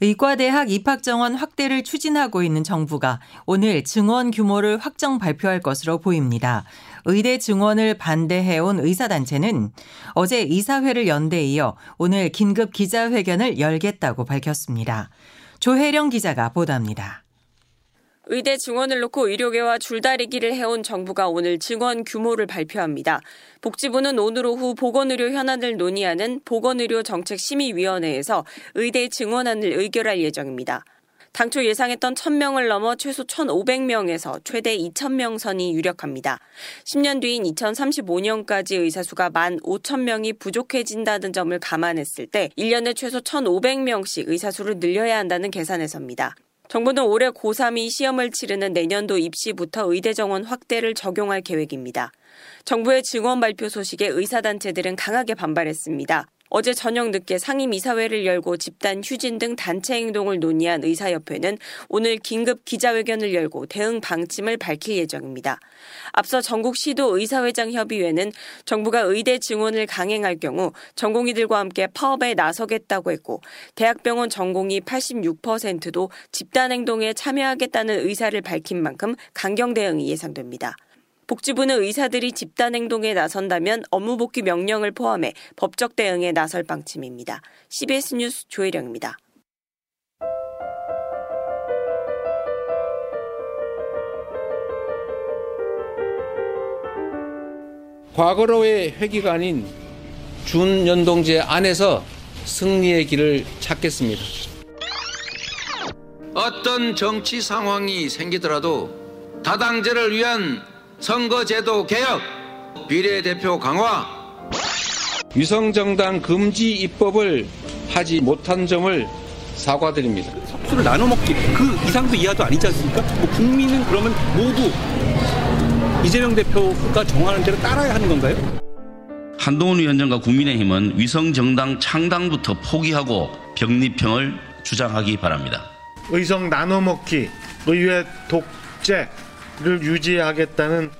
의과대학 입학 정원 확대를 추진하고 있는 정부가 오늘 증원 규모를 확정 발표할 것으로 보입니다. 의대 증원을 반대해온 의사단체는 어제 이사회를 연대 이어 오늘 긴급 기자회견을 열겠다고 밝혔습니다. 조혜령 기자가 보도합니다. 의대 증원을 놓고 의료계와 줄다리기를 해온 정부가 오늘 증원 규모를 발표합니다. 복지부는 오늘 오후 보건의료 현안을 논의하는 보건의료 정책심의위원회에서 의대 증원안을 의결할 예정입니다. 당초 예상했던 1000명을 넘어 최소 1500명에서 최대 2000명 선이 유력합니다. 10년 뒤인 2035년까지 의사수가 1만 5000명이 부족해진다는 점을 감안했을 때 1년에 최소 1500명씩 의사수를 늘려야 한다는 계산에서입니다. 정부는 올해 고3이 시험을 치르는 내년도 입시부터 의대 정원 확대를 적용할 계획입니다. 정부의 증원 발표 소식에 의사단체들은 강하게 반발했습니다. 어제 저녁 늦게 상임이사회를 열고 집단 휴진 등 단체 행동을 논의한 의사협회는 오늘 긴급 기자회견을 열고 대응 방침을 밝힐 예정입니다. 앞서 전국시도 의사회장 협의회는 정부가 의대 증원을 강행할 경우 전공의들과 함께 파업에 나서겠다고 했고 대학병원 전공의 86%도 집단 행동에 참여하겠다는 의사를 밝힌 만큼 강경 대응이 예상됩니다. 복지부는 의사들이 집단 행동에 나선다면 업무 복귀 명령을 포함해 법적 대응에 나설 방침입니다. CBS 뉴스 조혜령입니다. 과거로의 회기가 아닌 준연동제 안에서 승리의 길을 찾겠습니다. 어떤 정치 상황이 생기더라도 다당제를 위한 선거제도 개혁, 비례대표 강화, 위성정당 금지 입법을 하지 못한 점을 사과드립니다. 석수를 나눠 먹기 그 이상도 이하도 아니지 않습니까? 뭐 국민은 그러면 모두 이재명 대표가 정하는 대로 따라야 하는 건가요? 한동훈 위원장과 국민의힘은 위성정당 창당부터 포기하고 병립형을 주장하기 바랍니다. 의성 나눠 먹기, 의회 독재, 를 유지하겠다는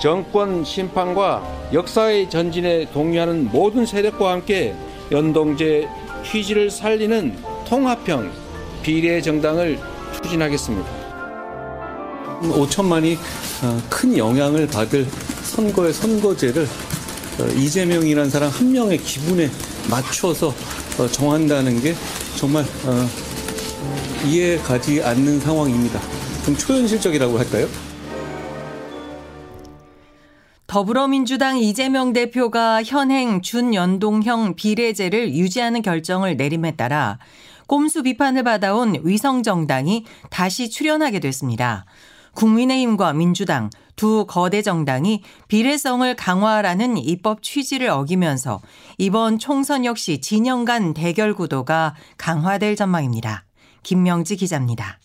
정권 심판과 역사의 전진에 동의하는 모든 세력과 함께 연동제 취지를 살리는 통합형 비례 정당을 추진하겠습니다. 5천만이 어, 큰 영향을 받을 선거의 선거제를 어, 이재명이라는 사람 한 명의 기분에 맞춰서 어, 정한다는 게 정말 이해 가지 않는 상황입니다. 좀 초현실적이라고 할까요? 더불어민주당 이재명 대표가 현행 준연동형 비례제를 유지하는 결정을 내림에 따라 꼼수 비판을 받아온 위성정당이 다시 출연하게 됐습니다. 국민의힘과 민주당 두 거대 정당이 비례성을 강화하라는 입법 취지를 어기면서 이번 총선 역시 진영 간 대결 구도가 강화될 전망입니다. 김명지 기자입니다.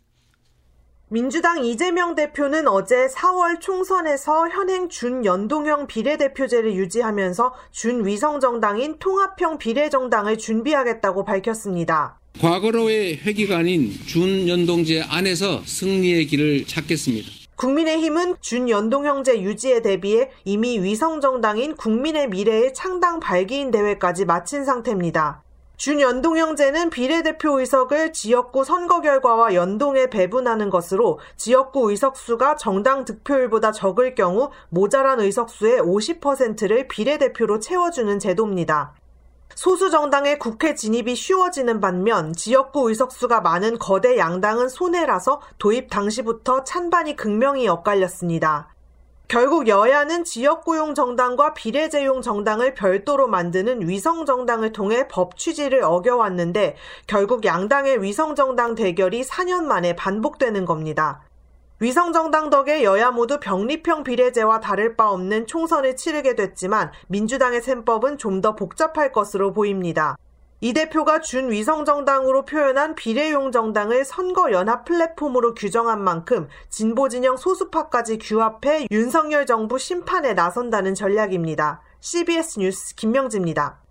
민주당 이재명 대표는 어제 4월 총선에서 현행 준연동형 비례대표제를 유지하면서 준위성정당인 통합형 비례정당을 준비하겠다고 밝혔습니다. 과거로의 회기가 아닌 준연동제 안에서 승리의 길을 찾겠습니다. 국민의힘은 준연동형제 유지에 대비해 이미 위성정당인 국민의 미래의 창당 발기인 대회까지 마친 상태입니다. 준연동 형제는 비례대표 의석을 지역구 선거 결과와 연동해 배분하는 것으로 지역구 의석수가 정당 득표율보다 적을 경우 모자란 의석수의 50%를 비례대표로 채워주는 제도입니다. 소수 정당의 국회 진입이 쉬워지는 반면 지역구 의석수가 많은 거대 양당은 손해라서 도입 당시부터 찬반이 극명히 엇갈렸습니다. 결국 여야는 지역구용 정당과 비례제용 정당을 별도로 만드는 위성 정당을 통해 법 취지를 어겨왔는데 결국 양당의 위성 정당 대결이 4년 만에 반복되는 겁니다. 위성정당 덕에 여야 모두 병립형 비례제와 다를 바 없는 총선을 치르게 됐지만 민주당의 셈법은 좀 더 복잡할 것으로 보입니다. 이 대표가 준위성정당으로 표현한 비례용 정당을 선거연합 플랫폼으로 규정한 만큼 진보진영 소수파까지 규합해 윤석열 정부 심판에 나선다는 전략입니다. CBS 뉴스 김명지입니다.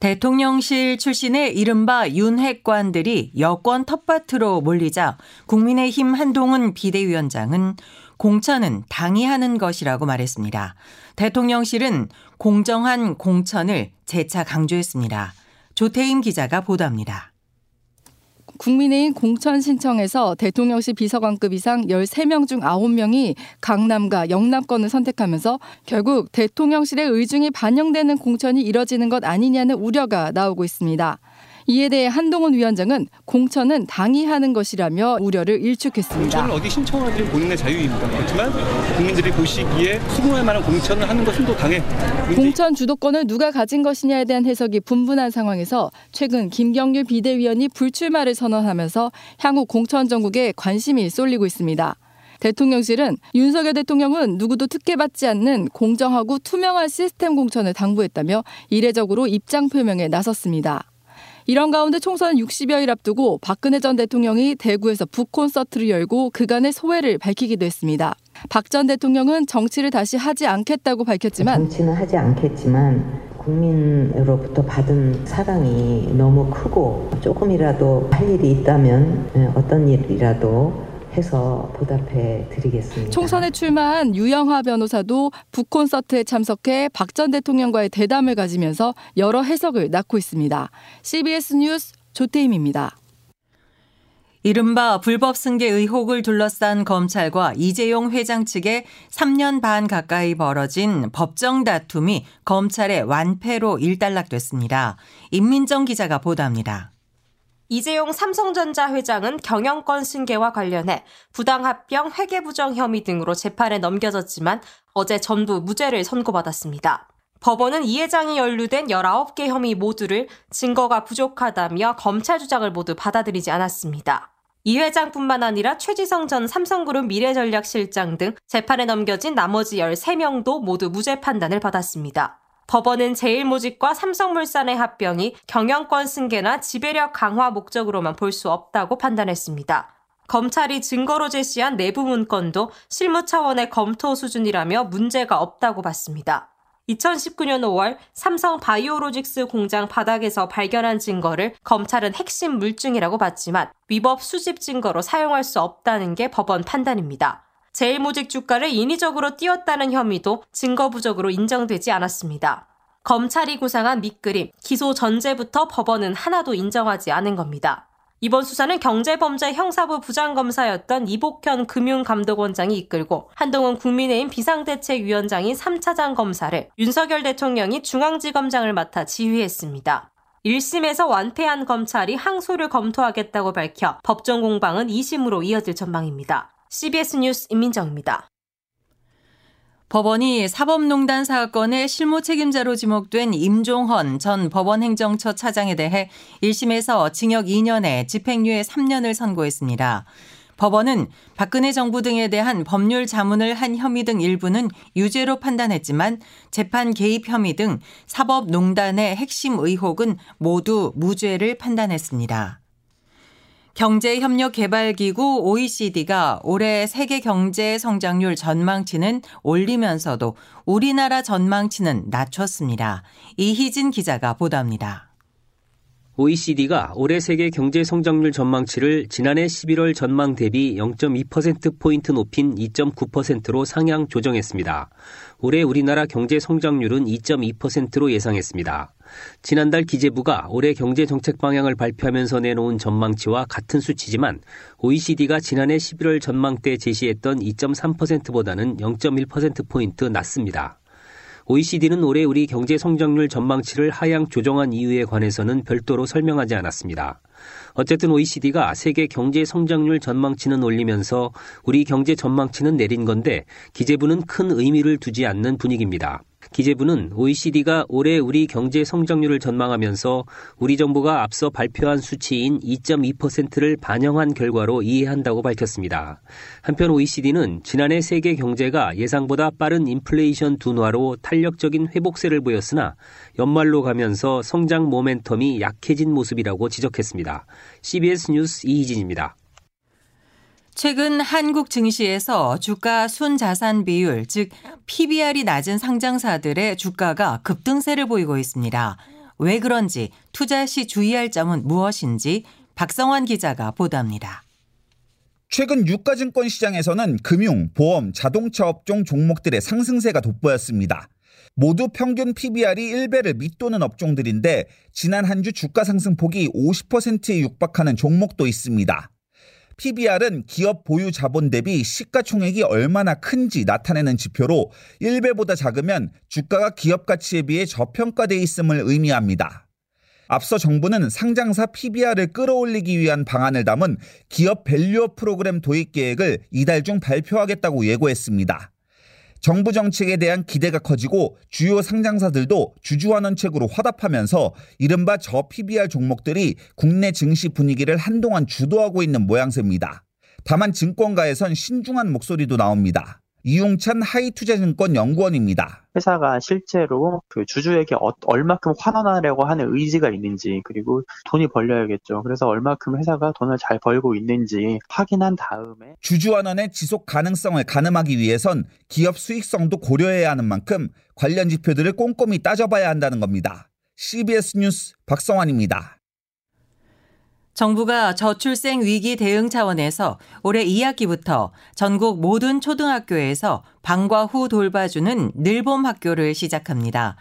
대통령실 출신의 이른바 윤핵관들이 여권 텃밭으로 몰리자 국민의힘 한동훈 비대위원장은 공천은 당이 하는 것이라고 말했습니다. 대통령실은 공정한 공천을 재차 강조했습니다. 조태임 기자가 보도합니다. 국민의힘 공천 신청에서 대통령실 비서관급 이상 13명 중 9명이 강남과 영남권을 선택하면서 결국 대통령실의 의중이 반영되는 공천이 이뤄지는 것 아니냐는 우려가 나오고 있습니다. 이에 대해 한동훈 위원장은 공천은 당이 하는 것이라며 우려를 일축했습니다. 공천을 어디 신청하는지 본인의 자유입니다. 그렇지만 국민들이 보시기에 수긍할 만한 공천을 하는 것은 또 당의 공천 주도권을 누가 가진 것이냐에 대한 해석이 분분한 상황에서 최근 김경률 비대위원이 불출마를 선언하면서 향후 공천 전국에 관심이 쏠리고 있습니다. 대통령실은 윤석열 대통령은 누구도 특혜받지 않는 공정하고 투명한 시스템 공천을 당부했다며 이례적으로 입장 표명에 나섰습니다. 이런 가운데 총선 60여일 앞두고 박근혜 전 대통령이 대구에서 북콘서트를 열고 그간의 소회를 밝히기도 했습니다. 박 전 대통령은 정치를 다시 하지 않겠다고 밝혔지만 정치는 하지 않겠지만 국민으로부터 받은 사랑이 너무 크고 조금이라도 할 일이 있다면 어떤 일이라도 해서 보답해 드리겠습니다. 총선에 출마한 유영하 변호사도 북콘서트에 참석해 박 전 대통령과의 대담을 가지면서 여러 해석을 낳고 있습니다. CBS 뉴스 조태임입니다. 이른바 불법 승계 의혹을 둘러싼 검찰과 이재용 회장 측의 3년 반 가까이 벌어진 법정 다툼이 검찰의 완패로 일단락됐습니다. 임민정 기자가 보도합니다. 이재용 삼성전자 회장은 경영권 승계와 관련해 부당합병, 회계부정 혐의 등으로 재판에 넘겨졌지만 어제 전부 무죄를 선고받았습니다. 법원은 이 회장이 연루된 19개 혐의 모두를 증거가 부족하다며 검찰 주장을 모두 받아들이지 않았습니다. 이 회장뿐만 아니라 최지성 전 삼성그룹 미래전략실장 등 재판에 넘겨진 나머지 13명도 모두 무죄 판단을 받았습니다. 법원은 제일모직과 삼성물산의 합병이 경영권 승계나 지배력 강화 목적으로만 볼 수 없다고 판단했습니다. 검찰이 증거로 제시한 내부 문건도 실무 차원의 검토 수준이라며 문제가 없다고 봤습니다. 2019년 5월 삼성 바이오로직스 공장 바닥에서 발견한 증거를 검찰은 핵심 물증이라고 봤지만 위법 수집 증거로 사용할 수 없다는 게 법원 판단입니다. 제일모직 주가를 인위적으로 띄웠다는 혐의도 증거 부족으로 인정되지 않았습니다. 검찰이 구상한 밑그림, 기소 전제부터 법원은 하나도 인정하지 않은 겁니다. 이번 수사는 경제범죄 형사부 부장검사였던 이복현 금융감독원장이 이끌고 한동훈 국민의힘 비상대책위원장인 3차장 검사를 윤석열 대통령이 중앙지검장을 맡아 지휘했습니다. 1심에서 완패한 검찰이 항소를 검토하겠다고 밝혀 법정 공방은 2심으로 이어질 전망입니다. CBS 뉴스 임민정입니다. 법원이 사법농단 사건의 실무 책임자로 지목된 임종헌 전 법원행정처 차장에 대해 1심에서 징역 2년에 집행유예 3년을 선고했습니다. 법원은 박근혜 정부 등에 대한 법률 자문을 한 혐의 등 일부는 유죄로 판단했지만 재판 개입 혐의 등 사법농단의 핵심 의혹은 모두 무죄를 판단했습니다. 경제협력개발기구 OECD가 올해 세계 경제 성장률 전망치는 올리면서도 우리나라 전망치는 낮췄습니다. 이희진 기자가 보도합니다. OECD가 올해 세계 경제 성장률 전망치를 지난해 11월 전망 대비 0.2%포인트 높인 2.9%로 상향 조정했습니다. 올해 우리나라 경제 성장률은 2.2%로 예상했습니다. 지난달 기재부가 올해 경제 정책 방향을 발표하면서 내놓은 전망치와 같은 수치지만 OECD가 지난해 11월 전망 때 제시했던 2.3%보다는 0.1%포인트 낮습니다. OECD는 올해 우리 경제 성장률 전망치를 하향 조정한 이유에 관해서는 별도로 설명하지 않았습니다. 어쨌든 OECD가 세계 경제 성장률 전망치는 올리면서 우리 경제 전망치는 내린 건데 기재부는 큰 의미를 두지 않는 분위기입니다. 기재부는 OECD가 올해 우리 경제 성장률을 전망하면서 우리 정부가 앞서 발표한 수치인 2.2%를 반영한 결과로 이해한다고 밝혔습니다. 한편 OECD는 지난해 세계 경제가 예상보다 빠른 인플레이션 둔화로 탄력적인 회복세를 보였으나 연말로 가면서 성장 모멘텀이 약해진 모습이라고 지적했습니다. CBS 뉴스 이희진입니다. 최근 한국 증시에서 주가 순자산 비율, 즉 PBR이 낮은 상장사들의 주가가 급등세를 보이고 있습니다. 왜 그런지 투자 시 주의할 점은 무엇인지 박성환 기자가 보도합니다. 최근 유가증권 시장에서는 금융, 보험, 자동차 업종 종목들의 상승세가 돋보였습니다. 모두 평균 PBR이 1배를 밑도는 업종들인데 지난 한 주 주가 상승폭이 50%에 육박하는 종목도 있습니다. PBR은 기업 보유 자본 대비 시가총액이 얼마나 큰지 나타내는 지표로 1배보다 작으면 주가가 기업 가치에 비해 저평가돼 있음을 의미합니다. 앞서 정부는 상장사 PBR을 끌어올리기 위한 방안을 담은 기업 밸류업 프로그램 도입 계획을 이달 중 발표하겠다고 예고했습니다. 정부 정책에 대한 기대가 커지고 주요 상장사들도 주주환원책으로 화답하면서 이른바 저 PBR 종목들이 국내 증시 분위기를 한동안 주도하고 있는 모양새입니다. 다만 증권가에선 신중한 목소리도 나옵니다. 이용찬 하이투자증권 연구원입니다. 회사가 실제로 그 주주에게 어, 얼마큼 환원하려고 하는 의지가 있는지 그리고 돈이 벌려야겠죠. 그래서 얼마큼 회사가 돈을 잘 벌고 있는지 확인한 다음에 주주 환원의 지속 가능성을 가늠하기 위해선 기업 수익성도 고려해야 하는 만큼 관련 지표들을 꼼꼼히 따져봐야 한다는 겁니다. CBS 뉴스 박성환입니다. 정부가 저출생 위기 대응 차원에서 올해 2학기부터 전국 모든 초등학교에서 방과 후 돌봐주는 늘봄 학교를 시작합니다.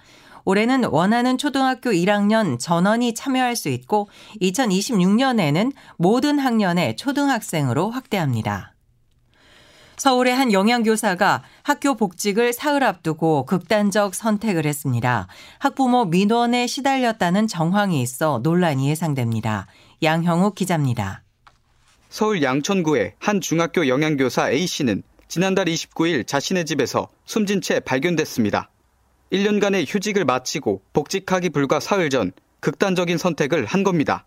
올해는 원하는 초등학교 1학년 전원이 참여할 수 있고 2026년에는 모든 학년의 초등학생으로 확대합니다. 서울의 한 영양교사가 학교 복직을 사흘 앞두고 극단적 선택을 했습니다. 학부모 민원에 시달렸다는 정황이 있어 논란이 예상됩니다. 양형욱 기자입니다. 서울 양천구의 한 중학교 영양교사 A씨는 지난달 29일 자신의 집에서 숨진 채 발견됐습니다. 1년간의 휴직을 마치고 복직하기 불과 사흘 전 극단적인 선택을 한 겁니다.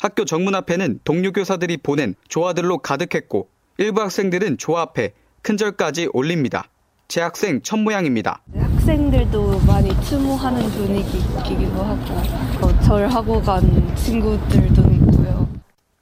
학교 정문 앞에는 동료 교사들이 보낸 조화들로 가득했고 일부 학생들은 조 앞에 큰 절까지 올립니다. 제 학생 첫 모양입니다. 학생들도 많이 추모하는 분위기이기도 하고 어, 절하고 간 친구들도.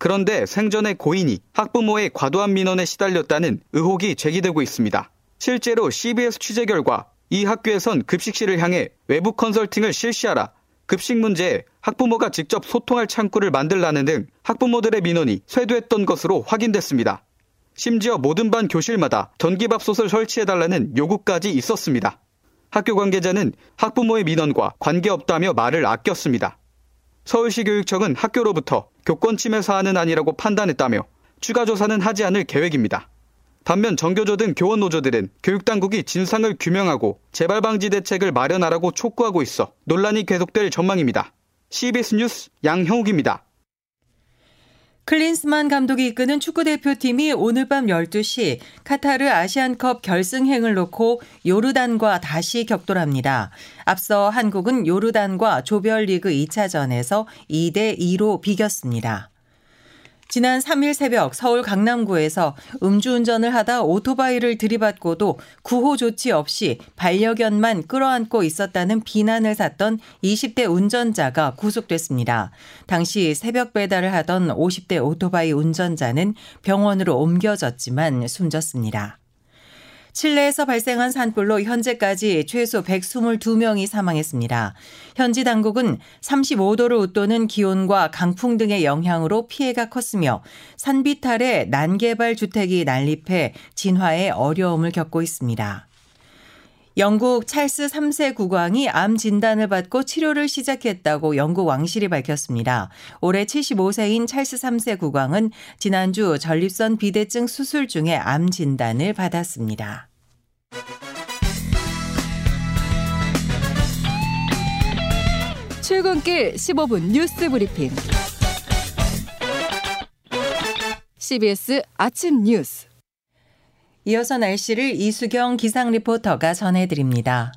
그런데 생전에 고인이 학부모의 과도한 민원에 시달렸다는 의혹이 제기되고 있습니다. 실제로 CBS 취재 결과 이 학교에선 급식실을 향해 외부 컨설팅을 실시하라, 급식 문제에 학부모가 직접 소통할 창구를 만들라는 등 학부모들의 민원이 쇄도했던 것으로 확인됐습니다. 심지어 모든 반 교실마다 전기밥솥을 설치해달라는 요구까지 있었습니다. 학교 관계자는 학부모의 민원과 관계없다며 말을 아꼈습니다. 서울시 교육청은 학교로부터 교권 침해 사안은 아니라고 판단했다며 추가 조사는 하지 않을 계획입니다. 반면 정교조 등 교원 노조들은 교육당국이 진상을 규명하고 재발 방지 대책을 마련하라고 촉구하고 있어 논란이 계속될 전망입니다. CBS 뉴스 양형욱입니다. 클린스만 감독이 이끄는 축구 대표팀이 오늘 밤 12시 카타르 아시안컵 결승행을 놓고 요르단과 다시 격돌합니다. 앞서 한국은 요르단과 조별리그 2차전에서 2대 2로 비겼습니다. 지난 3일 새벽 서울 강남구에서 음주운전을 하다 오토바이를 들이받고도 구호 조치 없이 반려견만 끌어안고 있었다는 비난을 샀던 20대 운전자가 구속됐습니다. 당시 새벽 배달을 하던 50대 오토바이 운전자는 병원으로 옮겨졌지만 숨졌습니다. 칠레에서 발생한 산불로 현재까지 최소 122명이 사망했습니다. 현지 당국은 35도를 웃도는 기온과 강풍 등의 영향으로 피해가 컸으며 산비탈에 난개발 주택이 난립해 진화에 어려움을 겪고 있습니다. 영국 찰스 3세 국왕이 암 진단을 받고 치료를 시작했다고 영국 왕실이 밝혔습니다. 올해 75세인 찰스 3세 국왕은 지난주 전립선 비대증 수술 중에 암 진단을 받았습니다. 출근길 15분 뉴스 브리핑. CBS 아침 뉴스. 이어서 날씨를 이수경 기상 리포터가 전해드립니다.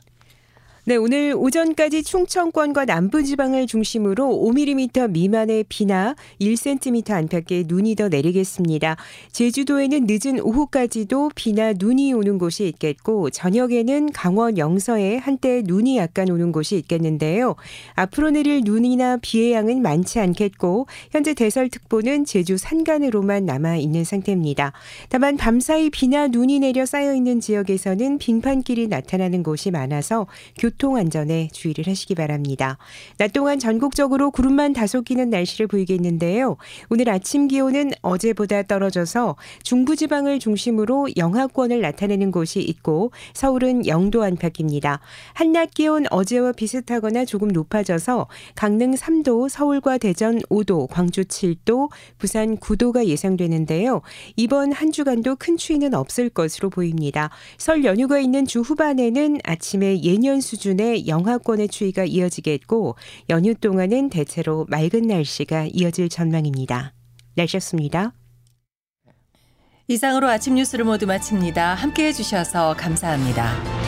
네, 오늘 오전까지 충청권과 남부지방을 중심으로 5mm 미만의 비나 1cm 안팎의 눈이 더 내리겠습니다. 제주도에는 늦은 오후까지도 비나 눈이 오는 곳이 있겠고 저녁에는 강원 영서에 한때 눈이 약간 오는 곳이 있겠는데요. 앞으로 내릴 눈이나 비의 양은 많지 않겠고 현재 대설특보는 제주 산간으로만 남아 있는 상태입니다. 다만 밤사이 비나 눈이 내려 쌓여 있는 지역에서는 빙판길이 나타나는 곳이 많아서 교 교통 안전에 주의를 하시기 바랍니다. 낮 동안 전국적으로 구름만 다소 끼는 날씨를 보이겠는데요. 오늘 아침 기온은 어제보다 떨어져서 중부지방을 중심으로 영하권을 나타내는 곳이 있고 서울은 0도 안팎입니다. 한낮 기온 어제와 비슷하거나 조금 높아져서 강릉 3도, 서울과 대전 5도, 광주 7도, 부산 9도가 예상되는데요. 이번 한 주간도 큰 추위는 없을 것으로 보입니다. 설 연휴가 있는 주 후반에는 아침에 예년 수준 수준의 영하권의 추위가 이어지겠고 연휴 동안은 대체로 맑은 날씨가 이어질 전망입니다. 날씨였습니다. 이상으로 아침 뉴스를 모두 마칩니다. 함께 해주셔서 감사합니다.